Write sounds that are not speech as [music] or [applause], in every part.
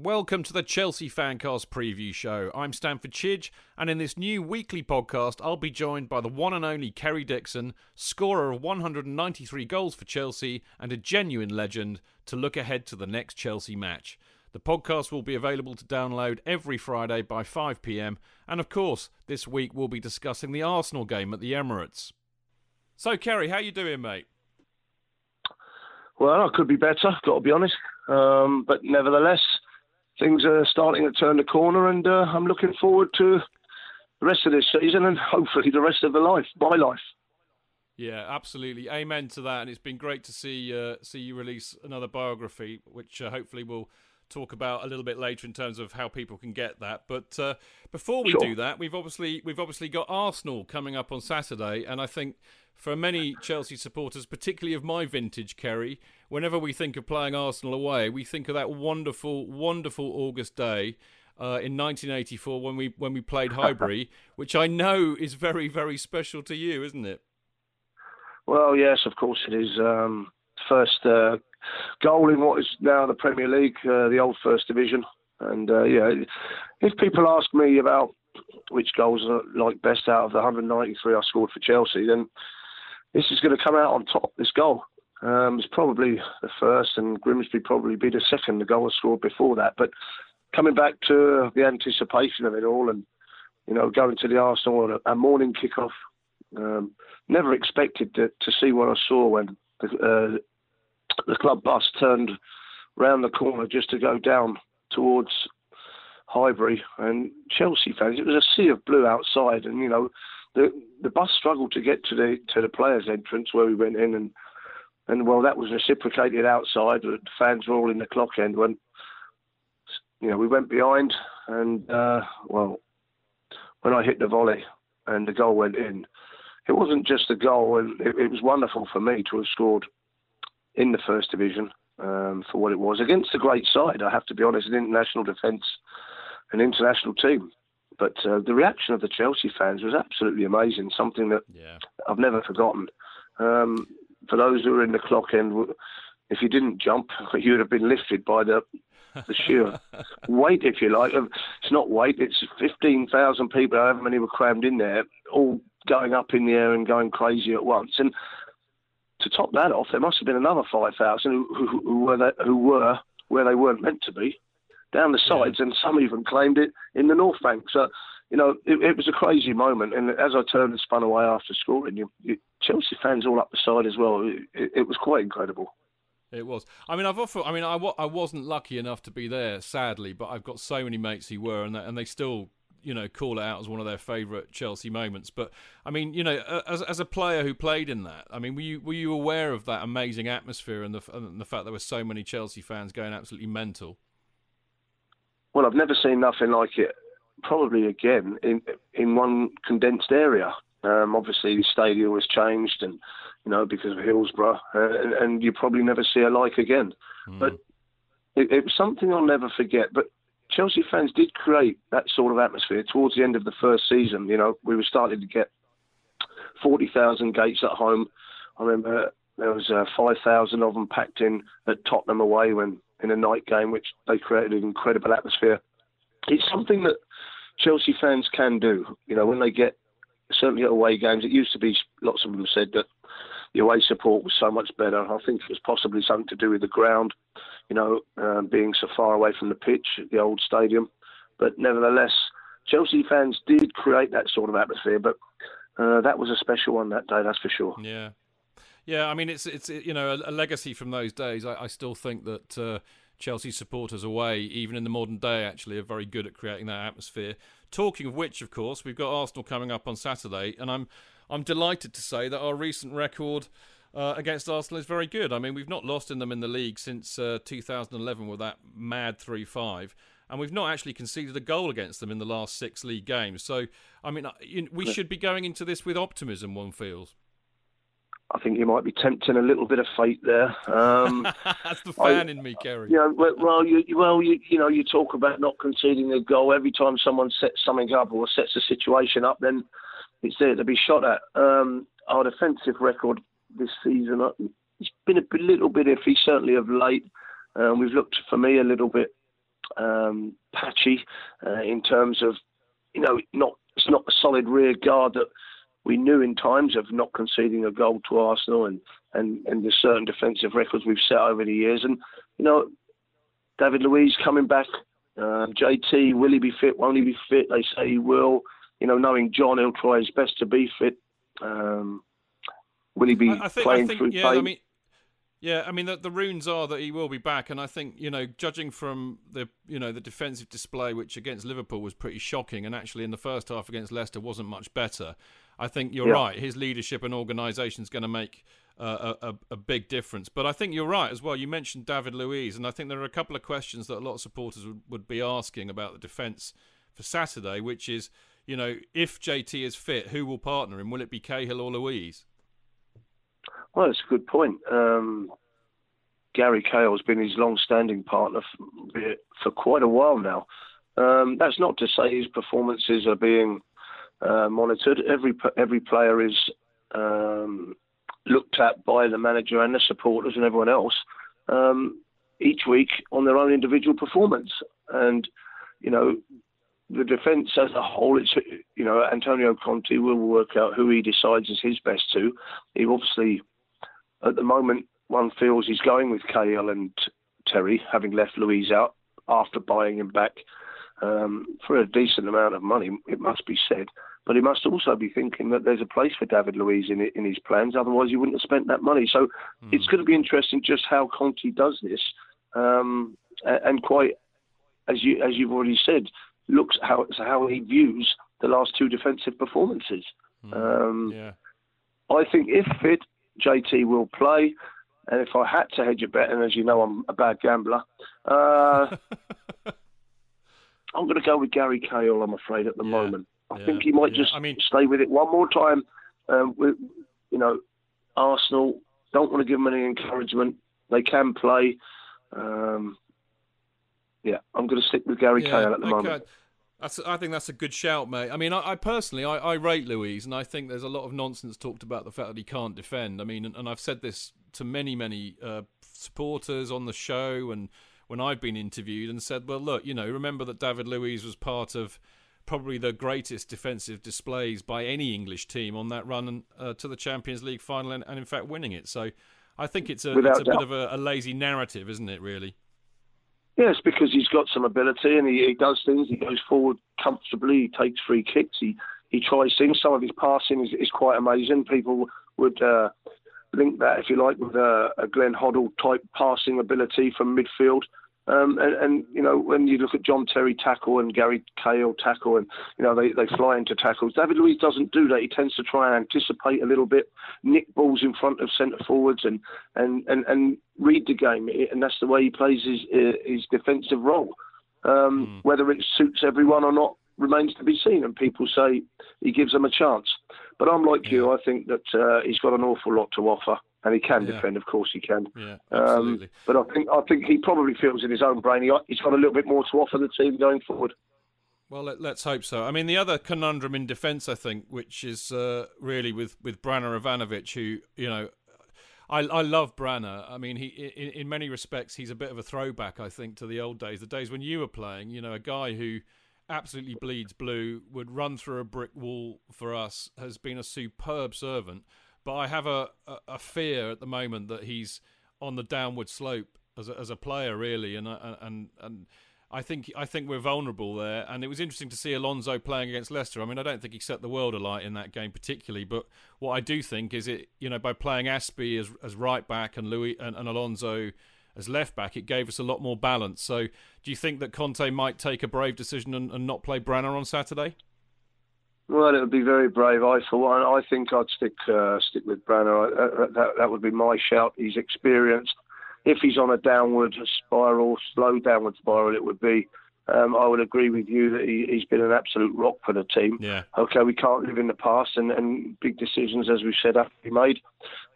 Welcome to the Chelsea Fancast preview show. I'm Stanford Chidge, and in this new weekly podcast, I'll be joined by the one and only Kerry Dixon, scorer of 193 goals for Chelsea and a genuine legend, to look ahead to the next Chelsea match. The podcast will be available to download every Friday by 5 pm, and of course, this week we'll be discussing the Arsenal game at the Emirates. So, Kerry, how you doing, mate? Well, I could be better, got to be honest. Um, but nevertheless, things are starting to turn the corner, and uh, I'm looking forward to the rest of this season and hopefully the rest of the life, my life. Yeah, absolutely. Amen to that. And it's been great to see uh, see you release another biography, which uh, hopefully we'll talk about a little bit later in terms of how people can get that. But uh, before we Sure. do that, we've obviously we've obviously got Arsenal coming up on Saturday, and I think for many Chelsea supporters, particularly of my vintage, Kerry, whenever we think of playing Arsenal away, we think of that wonderful, wonderful August day. Uh, in 1984, when we when we played [laughs] Highbury, which I know is very very special to you, isn't it? Well, yes, of course it is. Um, first uh, goal in what is now the Premier League, uh, the old First Division. And uh, yeah, if people ask me about which goals are like best out of the 193 I scored for Chelsea, then this is going to come out on top. This goal. Um, it's probably the first, and Grimsby probably be the second. The goal I scored before that, but coming back to the anticipation of it all, and you know, going to the Arsenal on a, a morning kickoff. Um, never expected to, to see what I saw when the, uh, the club bus turned round the corner just to go down towards Highbury and Chelsea fans. It was a sea of blue outside, and you know, the the bus struggled to get to the to the players' entrance where we went in, and and well, that was reciprocated outside. The fans were all in the clock end when you know we went behind, and uh, well, when I hit the volley and the goal went in, it wasn't just a goal, and it, it was wonderful for me to have scored in the first division um, for what it was against a great side. I have to be honest, an international defence, an international team. But uh, the reaction of the Chelsea fans was absolutely amazing. Something that Yeah. I've never forgotten. Um, for those who were in the clock end, if you didn't jump, [laughs] you would have been lifted by the the sheer [laughs] weight, if you like. It's not weight; it's fifteen thousand people, however many were crammed in there, all going up in the air and going crazy at once. And to top that off, there must have been another five thousand who, who, who were that, who were where they weren't meant to be, down the sides, and some even claimed it in the North Bank. So. You know, it, it was a crazy moment, and as I turned and spun away after scoring, you, you, Chelsea fans all up the side as well. It, it, it was quite incredible. It was. I mean, I've often. I mean, I, I wasn't lucky enough to be there, sadly, but I've got so many mates who were, and they, and they still, you know, call it out as one of their favourite Chelsea moments. But I mean, you know, as as a player who played in that, I mean, were you were you aware of that amazing atmosphere and the and the fact there were so many Chelsea fans going absolutely mental? well, I've never seen nothing like it. Probably again in in one condensed area. Um, obviously, the stadium has changed, and you know because of Hillsborough, uh, and, and, you probably never see a like again. Mm. But it, it was something I'll never forget. But Chelsea fans did create that sort of atmosphere towards the end of the first season. You know, we were starting to get 40,000 gates at home. I remember there was uh, 5,000 of them packed in at Tottenham away when in a night game, which they created an incredible atmosphere. It's something that Chelsea fans can do. You know, when they get certainly at away games, it used to be lots of them said that the away support was so much better. I think it was possibly something to do with the ground, you know, um, being so far away from the pitch at the old stadium. But nevertheless, Chelsea fans did create that sort of atmosphere. But uh, that was a special one that day, that's for sure. Yeah. Yeah, I mean, it's it's you know a, a legacy from those days. I, I still think that uh, Chelsea supporters away, even in the modern day, actually are very good at creating that atmosphere. Talking of which, of course, we've got Arsenal coming up on Saturday, and I'm I'm delighted to say that our recent record uh, against Arsenal is very good. I mean, we've not lost in them in the league since uh, 2011 with that mad 3 5. And we've not actually conceded a goal against them in the last six league games. So, I mean, uh, we should be going into this with optimism, one feels. I think you might be tempting a little bit of fate there. Um, [laughs] That's the fan I, in me, Kerry. Yeah, well, you, well, you, you know, you talk about not conceding a goal every time someone sets something up or sets a situation up, then it's there to be shot at. Um, our defensive record this season, uh, it's been a little bit iffy, certainly of late. Um, we've looked, for me, a little bit um, patchy uh, in terms of, you know, not it's not a solid rear guard that we knew in times of not conceding a goal to Arsenal and, and, and the certain defensive records we've set over the years. And, you know, David Luiz coming back, uh, JT, will he be fit? Won't he be fit? They say he will. You know, knowing John, he'll try his best to be fit. Um, will he be I think, playing think, through yeah, pain? I mean, yeah, I mean the, the runes are that he will be back, and I think you know, judging from the you know the defensive display, which against Liverpool was pretty shocking, and actually in the first half against Leicester wasn't much better. I think you're yeah. right. His leadership and organisation is going to make uh, a, a, big difference. But I think you're right as well. You mentioned David Luiz, and I think there are a couple of questions that a lot of supporters would, would be asking about the defence for Saturday, which is, you know, if JT is fit, who will partner him? Will it be Cahill or Luiz? Well, it's a good point. Um, Gary Cahill's been his long-standing partner for, for quite a while now. Um, that's not to say his performances are being uh, monitored. Every every player is um, looked at by the manager and the supporters and everyone else um, each week on their own individual performance. And you know, the defence as a whole, it's you know Antonio Conte will work out who he decides is his best two. He obviously, at the moment, one feels he's going with Cahill and Terry, having left Luiz out after buying him back um, for a decent amount of money. It must be said. But he must also be thinking that there's a place for David Luiz in in his plans. Otherwise, he wouldn't have spent that money. So mm. it's going to be interesting just how Conte does this, um, and quite as you as you've already said, looks how how he views the last two defensive performances. Mm. Um, yeah. I think if fit, JT will play. And if I had to hedge a bet, and as you know, I'm a bad gambler, uh, [laughs] I'm going to go with Gary Cahill. I'm afraid at the yeah. moment. I yeah, think he might just I mean, stay with it one more time. Um, with, you know, Arsenal don't want to give them any encouragement. They can play. Um, yeah, I'm going to stick with Gary yeah, Cahill at the okay. moment. That's, I think that's a good shout, mate. I mean, I, I personally, I, I, rate Luiz, and I think there's a lot of nonsense talked about the fact that he can't defend. I mean, and, and I've said this to many, many uh, supporters on the show, and when I've been interviewed, and said, well, look, you know, remember that David Luiz was part of probably the greatest defensive displays by any English team on that run uh, to the Champions League final and, and, in fact winning it. So I think it's a, it's a bit of a, a, lazy narrative, isn't it, really? Yes, because he's got some ability and he, he, does things. He goes forward comfortably. He takes free kicks. He he tries things. Some of his passing is, is quite amazing. People would uh, link that, if you like, with a, a Glenn Hoddle type passing ability from midfield. Um, and, and, you know, when you look at John Terry tackle and Gary Cahill tackle, and you know they, they fly into tackles. David Luiz doesn't do that. He tends to try and anticipate a little bit, nick balls in front of centre forwards, and, and, and, and read the game. And that's the way he plays his his defensive role. Um, mm. Whether it suits everyone or not remains to be seen, and people say he gives them a chance. But I'm like yeah. you. I think that uh, he's got an awful lot to offer, and he can yeah. defend. Of course, he can. Yeah, um, absolutely. Um, but I think I think he probably feels in his own brain he, he's got a little bit more to offer the team going forward. Well, let, us hope so. I mean, the other conundrum in defence, I think, which is uh, really with with Brana Ivanovic, who you know, I I love Brana. I mean, he in, in many respects he's a bit of a throwback, I think, to the old days, the days when you were playing. You know, a guy who absolutely bleeds blue, would run through a brick wall for us, has been a superb servant. But I have a, a, a fear at the moment that he's on the downward slope as a, as a player, really, and uh, and and I think I think we're vulnerable there, and it was interesting to see Alonso playing against Leicester. I mean, I don't think he set the world alight in that game particularly, but what I do think is it, you know, by playing Azpi as as right back and Luiz and, and Alonso as left back, it gave us a lot more balance. So, do you think that Conte might take a brave decision and, and not play Brana on Saturday? Well, it would be very brave. I, for one, I think I'd stick uh, stick with Brana. Uh, that, that would be my shout. He's experienced if he's on a downward spiral, slow downward spiral, it would be. Um, I would agree with you that he, has been an absolute rock for the team. Yeah. Okay, we can't live in the past, and, and big decisions, as we've said, have to be made.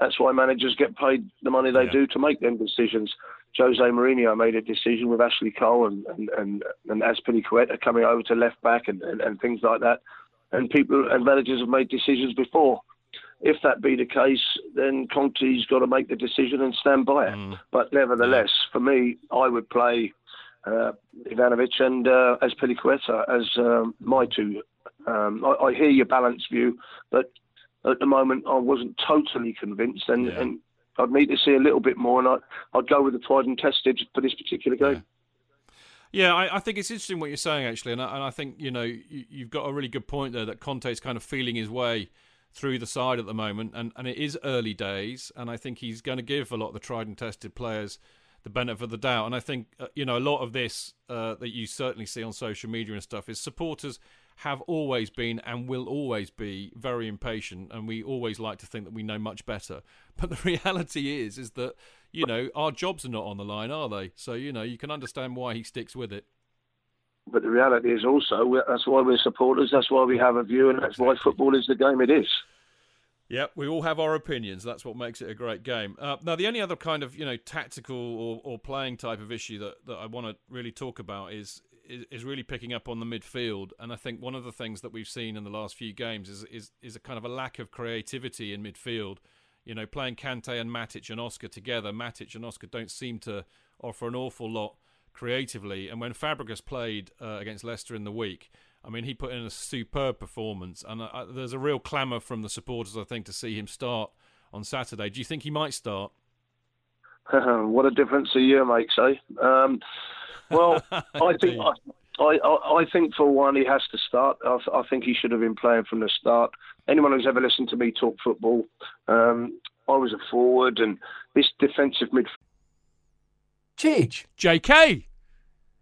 That's why managers get paid the money they yeah. do to make them decisions. Jose Mourinho made a decision with Ashley Cole and and and, and coming over to left back and, and, and things like that. And people and managers have made decisions before if that be the case, then Conte's got to make the decision and stand by it. Mm. But nevertheless, for me, I would play uh, Ivanovic and uh, as Azpilicueta as um, my two. Um, I, I, hear your balanced view, but at the moment I wasn't totally convinced, and, yeah. and I'd need to see a little bit more, and I, would go with the tried and tested for this particular game. Yeah. Yeah, I, I, think it's interesting what you're saying actually, and I, and I think you know you, have got a really good point there that Conte's kind of feeling his way through the side at the moment, and, and it is early days, and I think he's going to give a lot of the tried and tested players the benefit of the doubt. And I think uh, you know a lot of this uh, that you certainly see on social media and stuff is supporters have always been and will always be very impatient, and we always like to think that we know much better. [laughs] But the reality is, is that you know our jobs are not on the line, are they? So you know you can understand why he sticks with it. But the reality is also that's why we're supporters. That's why we have a view, and that's why football is the game it is. Yeah, we all have our opinions. That's what makes it a great game. Uh, now, the only other kind of you know tactical or, or playing type of issue that, that I want to really talk about is, is, is really picking up on the midfield. And I think one of the things that we've seen in the last few games is is is a kind of a lack of creativity in midfield. You know, playing Kante and Matic and Oscar together, Matic and Oscar don't seem to offer an awful lot creatively. And when Fabregas played uh, against Leicester in the week, I mean, he put in a superb performance, and uh, there's a real clamour from the supporters, I think, to see him start on Saturday. Do you think he might start? [laughs] what a difference a year makes, eh? Um, well, [laughs] I think I, I, I, think for one he has to start. I, I, think he should have been playing from the start. Anyone who's ever listened to me talk football, um, I was a forward, and this defensive midfield Chidge. JK.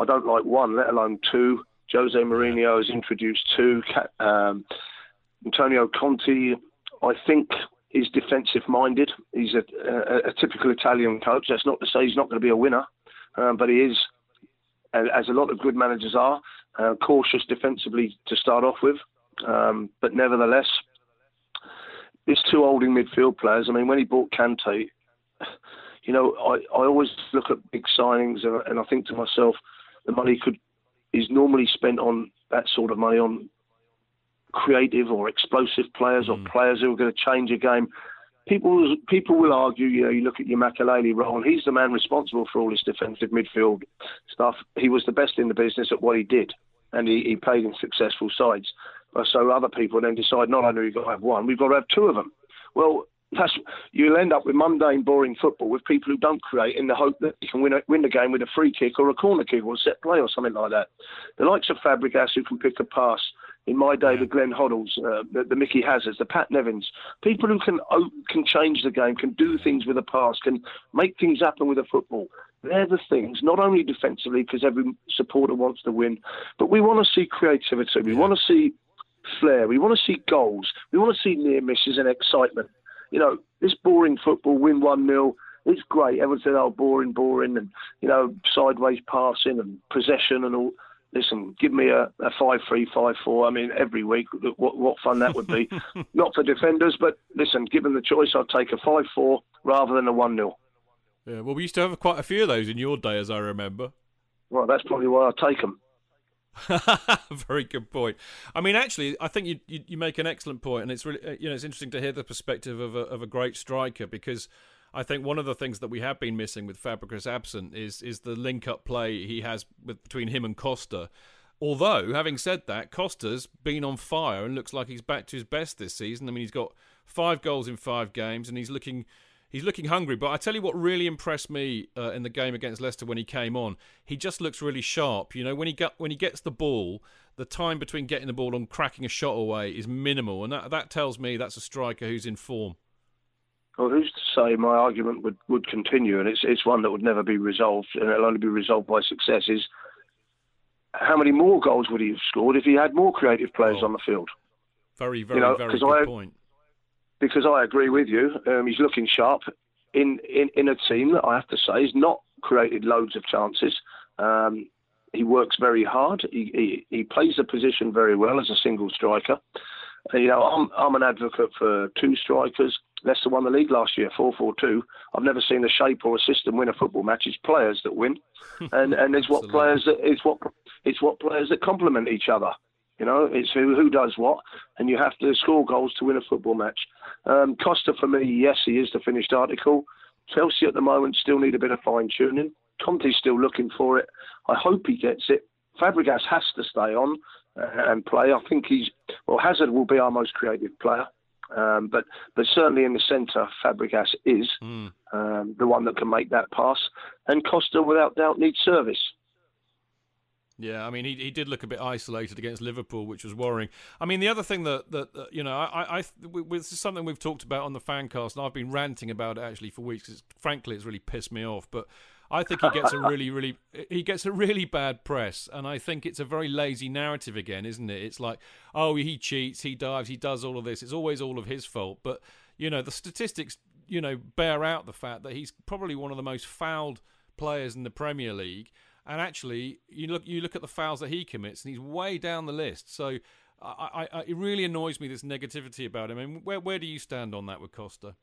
I don't like one, let alone two. Jose Mourinho has introduced two. Um, Antonio Conte, I think, is defensive minded. He's a, a, a, typical Italian coach. That's not to say he's not going to be a winner, um, but he is, as a lot of good managers are, uh, cautious defensively to start off with. Um, but nevertheless, these two holding midfield players. I mean, when he bought Kante, you know, I, I always look at big signings and, and I think to myself, the money could is normally spent on that sort of money on creative or explosive players mm. or players who are going to change a game. People people will argue, you know, you look at your Makelele role, he's the man responsible for all this defensive midfield stuff. He was the best in the business at what he did, and he, he played in successful sides. So other people then decide not only we've got to have one, we've got to have two of them. Well, that's you'll end up with mundane, boring football with people who don't create in the hope that you can win a, win the game with a free kick or a corner kick or a set play or something like that. The likes of Fabregas who can pick a pass in my day, the Glenn Hoddles, uh, the, the, Micky Hazards, the Pat Nevins, people who can can change the game, can do things with a pass, can make things happen with a football. They're the things, not only defensively, because every supporter wants to win, but we want to see creativity. We want to see flair. We want to see goals. We want to see near misses and excitement. You know, this boring football, win 1 0, it's great. Everyone said, oh, boring, boring, and, you know, sideways passing and possession and all listen, give me a, a five three five four. I mean, every week, what what fun that would be. [laughs] Not for defenders, but listen, given the choice, I'd take a five four rather than a one 0 Yeah, well, we used to have quite a few of those in your day, as I remember. Well, that's probably why I take them. [laughs] Very good point. I mean, actually, I think you, you, you make an excellent point, and it's really uh, you know it's interesting to hear the perspective of a of a great striker because I think one of the things that we have been missing with Fabregas absent is is the link up play he has with, between him and Costa. Although, having said that, Costa's been on fire and looks like he's back to his best this season. I mean, he's got five goals in five games, and he's looking he's looking hungry. But I tell you what really impressed me uh, in the game against Leicester when he came on, he just looks really sharp. You know, when he got when he gets the ball, the time between getting the ball and cracking a shot away is minimal, and that that tells me that's a striker who's in form. Well, who's to say my argument would, would continue, and it's it's one that would never be resolved, and it'll only be resolved by success. Is how many more goals would he have scored if he had more creative players oh. on the field? Very, very, you know, very good I, point. Because I agree with you. Um, he's looking sharp in, in in a team that I have to say has not created loads of chances. Um, he works very hard. He, he, he plays the position very well as a single striker. And, you know, I'm I'm an advocate for two strikers Leicester won the league last year, 4-4-2. I've never seen a shape or a system win a football match. It's players that win, [laughs] and and it's what players that it's what it's what players that complement each other. You know, it's who who does what, and you have to score goals to win a football match. Um, Costa for me, yes, he is the finished article. Chelsea at the moment still need a bit of fine tuning. Conte's still looking for it. I hope he gets it. Fabregas has to stay on uh, and play. I think he's well. Hazard will be our most creative player. Um, but but certainly in the centre, Fabregas is mm. um, the one that can make that pass, and Costa without doubt needs service. Yeah, I mean, he he did look a bit isolated against Liverpool, which was worrying. I mean, the other thing that that, that you know, I I, this is something we've talked about on the fancast, and I've been ranting about it actually for weeks. It's, frankly, it's really pissed me off, but I think he gets a really, [laughs] really he gets a really bad press, and I think it's a very lazy narrative again, isn't it? It's like, oh, he cheats, he dives, he does all of this. It's always all of his fault. But you know, the statistics, you know, bear out the fact that he's probably one of the most fouled players in the Premier League. And actually, you look you look at the fouls that he commits, and he's way down the list. So, I, I, it really annoys me this negativity about him. I mean, where where do you stand on that with Costa?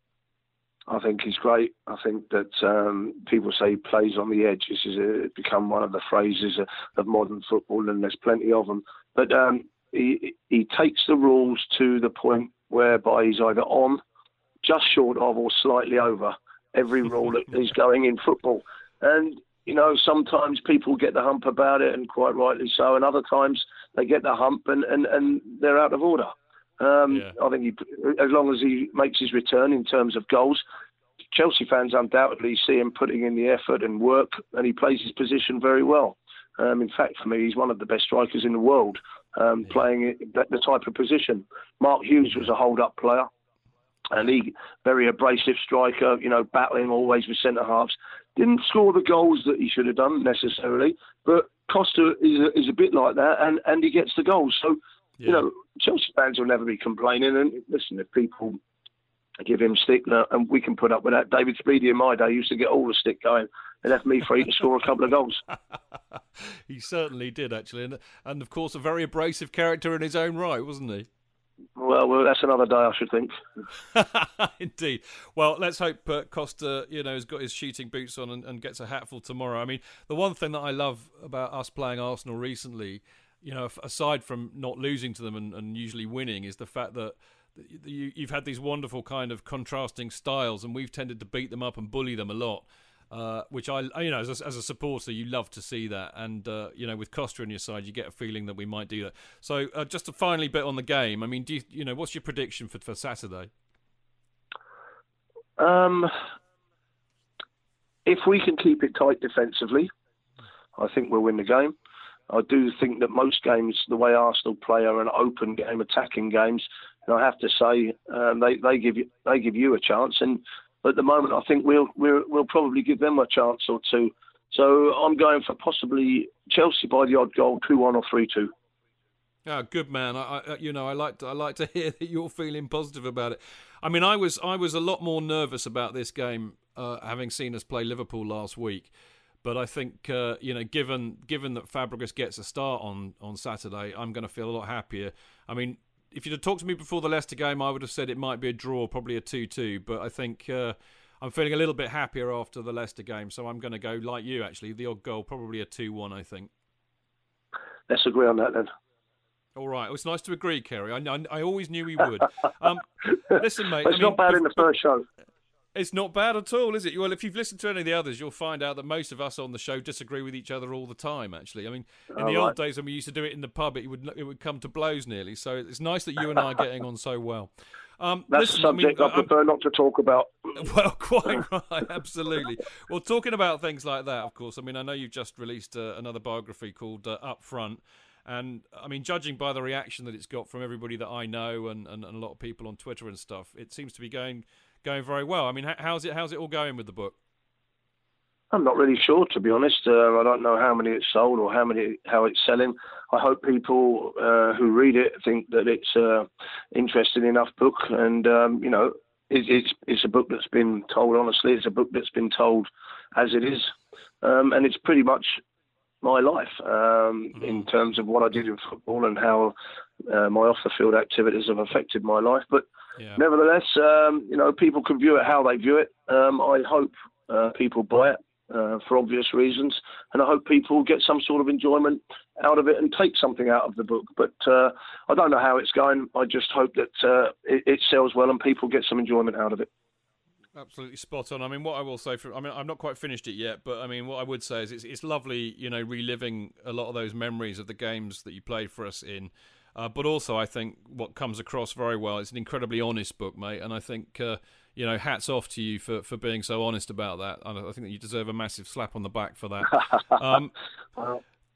I think he's great. I think that um, people say he plays on the edge. This has become one of the phrases of, of, modern football, and there's plenty of them. But um, he, he takes the rules to the point whereby he's either on, just short of, or slightly over every rule that [laughs] is going in football. And you know, sometimes people get the hump about it, and quite rightly so, and other times they get the hump and, and, and they're out of order. Um, Yeah. I think he, as long as he makes his return in terms of goals, Chelsea fans undoubtedly see him putting in the effort and work, and he plays his position very well. Um, in fact, for me, he's one of the best strikers in the world, um, playing that, the type of position. Mark Hughes was a hold-up player, and he very abrasive striker. You know, battling always with centre halves. Didn't score the goals that he should have done necessarily, but Costa is a, is a bit like that, and, and he gets the goals. So, you know, Chelsea fans will never be complaining. And listen, if people give him stick, uh, and we can put up with that. David Speedie in my day used to get all the stick going. and left me free to score a couple of goals. [laughs] he certainly did actually, and and of course a very abrasive character in his own right, wasn't he? Well, well, that's another day, I should think. [laughs] Indeed. Well, let's hope uh, Costa, you know, has got his shooting boots on and, and gets a hatful tomorrow. I mean, the one thing that I love about us playing Arsenal recently, you know, aside from not losing to them and, and usually winning, is the fact that you, you've had these wonderful kind of contrasting styles, and we've tended to beat them up and bully them a lot. Uh, which I, you know, as a, as a supporter, you love to see that, and uh, you know, with Costa on your side, you get a feeling that we might do that. So, uh, just a finally bit on the game, I mean, do you, you know, what's your prediction for for Saturday? Um, if we can keep it tight defensively, I think we'll win the game. I do think that most games, the way Arsenal play, are an open game, attacking games, and I have to say um, they they give you they give you a chance. And at the moment, I think we'll we'll, we'll probably give them a chance or two. So I'm going for possibly Chelsea by the odd goal, two one or three two. Oh, good man. I, I, you know, I like to, I like to [laughs] hear that you're feeling positive about it. I mean, I was I was a lot more nervous about this game, uh, having seen us play Liverpool last week. But I think uh, you know, given given that Fabregas gets a start on on Saturday, I'm going to feel a lot happier. I mean, if you'd have talked to me before the Leicester game, I would have said it might be a draw, probably a two-two. But I think uh, I'm feeling a little bit happier after the Leicester game, so I'm going to go like you. Actually, the odd goal, probably a two-one. I think. Let's agree on that then. All right, it was nice to agree, Kerry. I, I, I always knew we would. Um, listen, mate. [laughs] It's I not bad if- in the first show. It's not bad at all, is it? Well, if you've listened to any of the others, you'll find out that most of us on the show disagree with each other all the time. Actually, I mean, in Oh, the old days when we used to do it in the pub, it would it would come to blows nearly. So it's nice that you and I are getting on so well. Um, That's listen, a subject I I, mean, I'm- prefer not to talk about. [laughs] well, quite right, absolutely. Well, talking about things like that, of course. I mean, I know you've just released uh, another biography called uh, Up Front, and I mean, judging by the reaction that it's got from everybody that I know and, and, and a lot of people on Twitter and stuff, it seems to be going going very well. I mean, how's it how's it all going with the book? I'm not really sure, to be honest. Uh, I don't know how many it's sold or how many how it's selling. I hope people uh, who read it think that it's an interesting enough book, and um, you know, it, it's it's a book that's been told honestly. It's a book that's been told as it is, um, and it's pretty much my life um, in terms of what I did in football and how uh, my off the field activities have affected my life. But Yeah. nevertheless, um, you know, people can view it how they view it. Um, I hope uh, people buy it uh, for obvious reasons, and I hope people get some sort of enjoyment out of it and take something out of the book. But uh, I don't know how it's going. I just hope that uh, it, it sells well and people get some enjoyment out of it. Absolutely spot on. I mean, what I will say, for, I mean, I'm not quite finished it yet, but I mean, what I would say is it's, it's lovely, you know, reliving a lot of those memories of the games that you played for us in. Uh, but also, I think what comes across very well, it's an incredibly honest book, mate. And I think, uh, you know, hats off to you for, for being so honest about that. And I think that you deserve a massive slap on the back for that. [laughs] Um,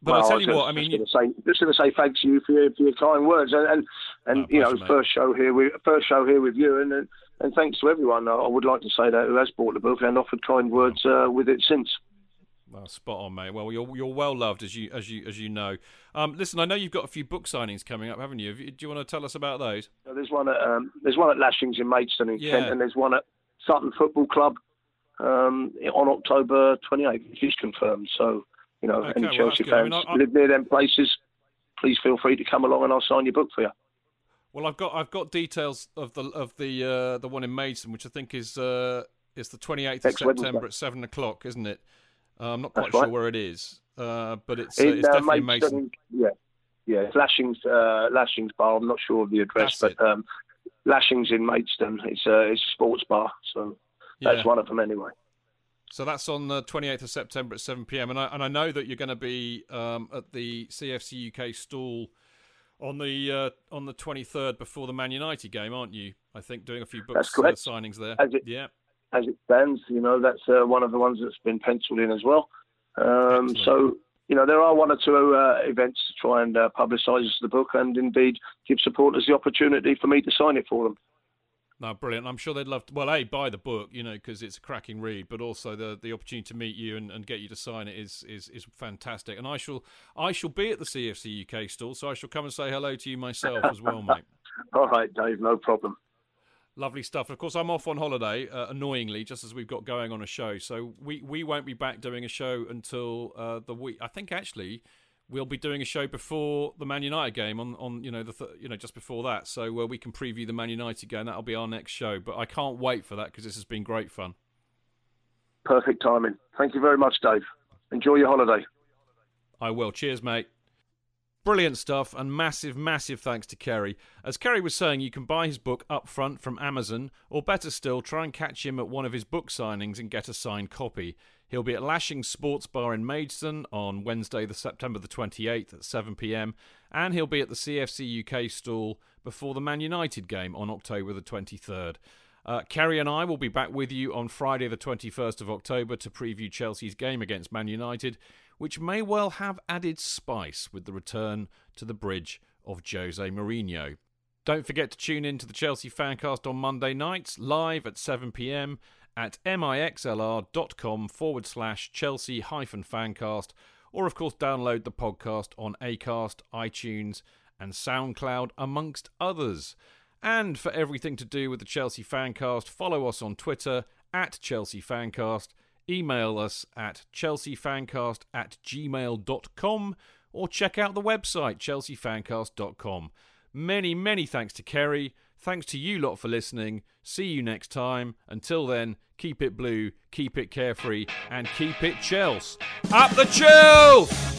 but Well, I tell you what, I mean, going to say, just going to say thanks to you for your, for your kind words, and and, and Oh, you know, mate. first show here, with, first show here with you, and and, and thanks to everyone. I would like to say that who has bought the book and offered kind words uh, with it since. Well, spot on, mate. Well, you're you're well loved as you as you as you know. Um, listen, I know you've got a few book signings coming up, haven't you? Have you- Do you want to tell us about those? So there's one at um, there's one at Lashings in Maidstone in Yeah. Kent, and there's one at Sutton Football Club um, on October 28th, which is confirmed. So you know, Okay, any Chelsea good. I fans mean, I- I- live near them places, please feel free to come along, and I'll sign your book for you. Well, I've got I've got details of the of the uh, the one in Maidstone, which I think is uh, is the 28th of September Wednesday. at seven o'clock, isn't it? Uh, I'm not quite That's sure right. where it is, uh, but it's uh, it's uh, definitely Maidstone. Yeah, yeah, it's Lashings, uh, Lashings Bar. I'm not sure of the address, That's but um, Lashings in Maidstone. It's a it's a sports bar, so that's Yeah. one of them anyway. So that's on the 28th of September at 7 p.m. And I and I know that you're going to be um, at the CFC UK stall on the uh, on the twenty third before the Man United game, aren't you? I think doing a few books. Uh, signings there. It, yeah, as it stands, you know that's uh, one of the ones that's been penciled in as well. Um, so you know there are one or two uh, events to try and uh, publicise the book and indeed give supporters the opportunity for me to sign it for them. No, brilliant. I'm sure they'd love to. Well, a buy the book, you know, because it's a cracking read, but also the the opportunity to meet you and, and get you to sign it is is is fantastic. And I shall I shall be at the CFC UK stall, so I shall come and say hello to you myself as well, mate. [laughs] All right, Dave, no problem. Lovely stuff. Of course, I'm off on holiday, uh, annoyingly, just as we've got going on a show. So we, we won't be back doing a show until uh, the week. I think actually we'll be doing a show before the Man United game on, on you know the th- you know just before that, so uh, we can preview the Man United game. That'll be our next show. But I can't wait for that because this has been great fun. Perfect timing. Thank you very much, Dave. Enjoy your holiday. I will. Cheers, mate. Brilliant stuff, and massive, massive thanks to Kerry. As Kerry was saying, you can buy his book up front from Amazon, or better still, try and catch him at one of his book signings and get a signed copy. He'll be at Lashing Sports Bar in Maidstone on Wednesday, the September the 28th at 7 pm, and he'll be at the CFC UK stall before the Man United game on October the 23rd. Uh, Kerry and I will be back with you on Friday, the 21st of October, to preview Chelsea's game against Man United, which may well have added spice with the return to the bridge of Jose Mourinho. Don't forget to tune in to the Chelsea Fancast on Monday nights, live at 7 pm at mixlr.com forward slash Chelsea hyphen fancast, or of course download the podcast on Acast, iTunes, and SoundCloud, amongst others. And for everything to do with the Chelsea Fancast, follow us on Twitter at Chelsea Fancast, email us at chelseafancast at gmail.com, or check out the website chelseafancast.com. Many, many thanks to Kerry. Thanks to you lot for listening. See you next time. Until then, keep it blue, keep it carefree, and keep it Chels. Up the Chels!